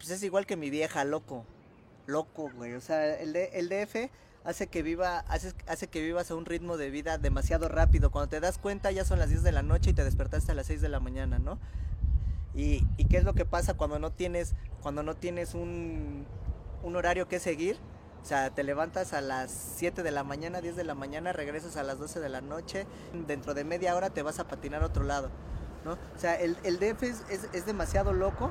pues es igual que mi vieja, loco. Loco, güey. O sea, el, el DF hace que viva hace, hace que vivas a un ritmo de vida demasiado rápido. Cuando te das cuenta ya son las 10 de la noche y te despertaste a las 6 de la mañana, ¿no? Y, qué es lo que pasa cuando no tienes cuando no tienes un, un horario que seguir? O sea, te levantas a las 7 de la mañana, 10 de la mañana, regresas a las 12 de la noche, dentro de media hora te vas a patinar a otro lado, ¿no? O sea, el, el DF es, es demasiado loco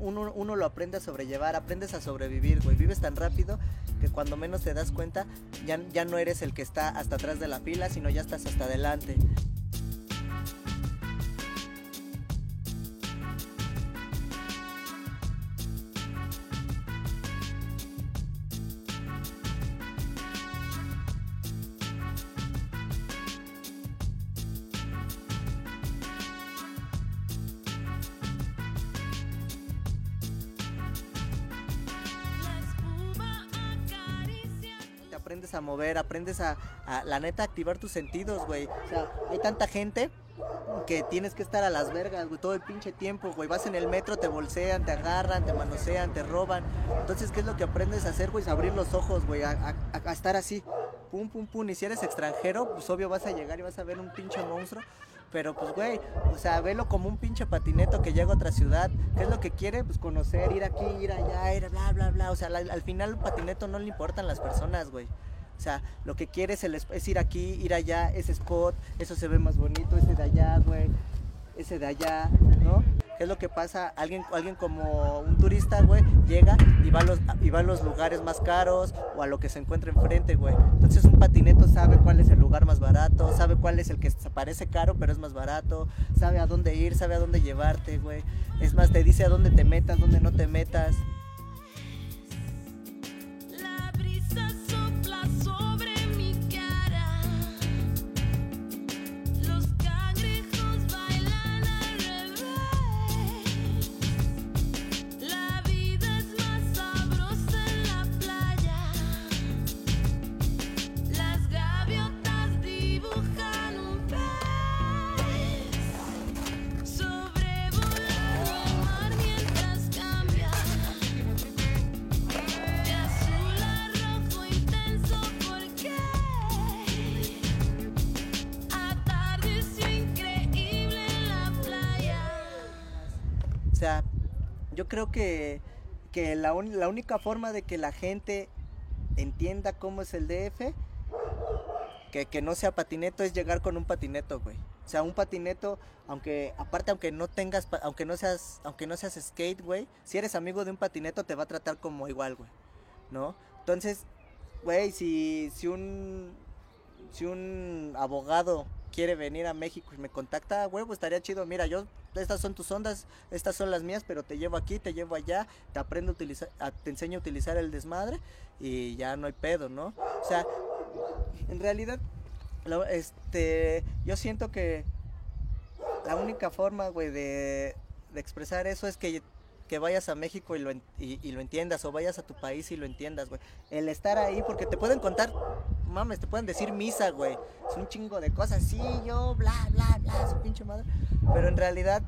uno, uno, lo aprende a sobrellevar, aprendes a sobrevivir, güey. Vives tan rápido que cuando menos te das cuenta, ya, ya no eres el que está hasta atrás de la fila, sino ya estás hasta adelante. Aprendes a mover, aprendes a, la neta, activar tus sentidos, güey. O sea, hay tanta gente que tienes que estar a las vergas, güey, todo el pinche tiempo, güey. Vas en el metro, te bolsean, te agarran, te manosean, te roban. Entonces, ¿qué es lo que aprendes a hacer, güey? Es abrir los ojos, güey, a, a, estar así. Pum, pum, pum. Y si eres extranjero, pues obvio vas a llegar y vas a ver un pinche monstruo. Pero pues, güey, o sea, velo como un pinche patineto que llega a otra ciudad. ¿Qué es lo que quiere? Pues conocer, ir aquí, ir allá, ir bla, bla, bla. O sea, al final un patineto no le importan las personas, güey. O sea, lo que quiere es, el, es ir aquí, ir allá, ese spot, eso se ve más bonito, ese de allá, güey, ese de allá, ¿no? ¿Qué es lo que pasa? Alguien, alguien como un turista, güey, llega y va, a los, y va a los lugares más caros o a lo que se encuentra enfrente, güey. Entonces un patineto sabe cuál es el lugar más barato, sabe cuál es el que parece caro pero es más barato, sabe a dónde ir, sabe a dónde llevarte, güey. Es más, te dice a dónde te metas, dónde no te metas. O sea, yo creo que, que la, la, única forma de que la gente entienda cómo es el DF, que, que, no sea patineto, es llegar con un patineto, güey. O sea, un patineto, aunque, aparte, aunque no tengas, aunque no seas, aunque no seas skate, güey, si eres amigo de un patineto, te va a tratar como igual, güey. ¿No? Entonces, güey, si, si un, si un abogado quiere venir a México y me contacta, huevo, estaría chido. Mira, yo, estas son tus ondas, estas son las mías, pero te llevo aquí, te llevo allá, te aprendo a utilizar, te enseño a utilizar el desmadre y ya no hay pedo, ¿no? O sea, en realidad, este, yo siento que la única forma, güey, de, de expresar eso es que que vayas a México y lo, y, y lo, entiendas, o vayas a tu país y lo entiendas, güey. El estar ahí, porque te pueden contar, mames, te pueden decir misa, güey. Es un chingo de cosas, sí, yo, bla, bla, bla, su pinche madre. Pero en realidad,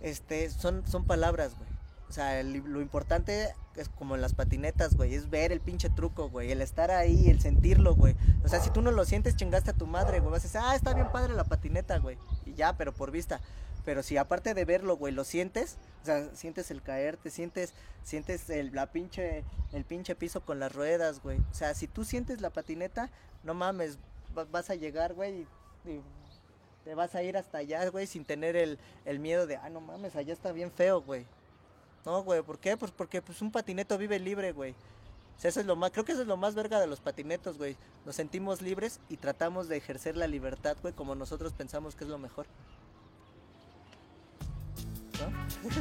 este, son, son palabras, güey. O sea, el, lo importante es como en las patinetas, güey, es ver el pinche truco, güey, el estar ahí, el sentirlo, güey. O sea, si tú no lo sientes, chingaste a tu madre, güey. Vas a decir, ah, está bien padre la patineta, güey. Y ya, pero por vista. Pero si aparte de verlo, güey, lo sientes, o sea, sientes el caerte, sientes, sientes el, la pinche, el pinche piso con las ruedas, güey. O sea, si tú sientes la patineta, no mames, vas a llegar, güey, y, te vas a ir hasta allá, güey, sin tener el, el miedo de, ah, no mames, allá está bien feo, güey. No, güey, ¿por qué? Pues porque pues un patineto vive libre, güey. Eso es lo más, creo que eso es lo más verga de los patinetos, güey. Nos sentimos libres y tratamos de ejercer la libertad, güey, como nosotros pensamos que es lo mejor. 不是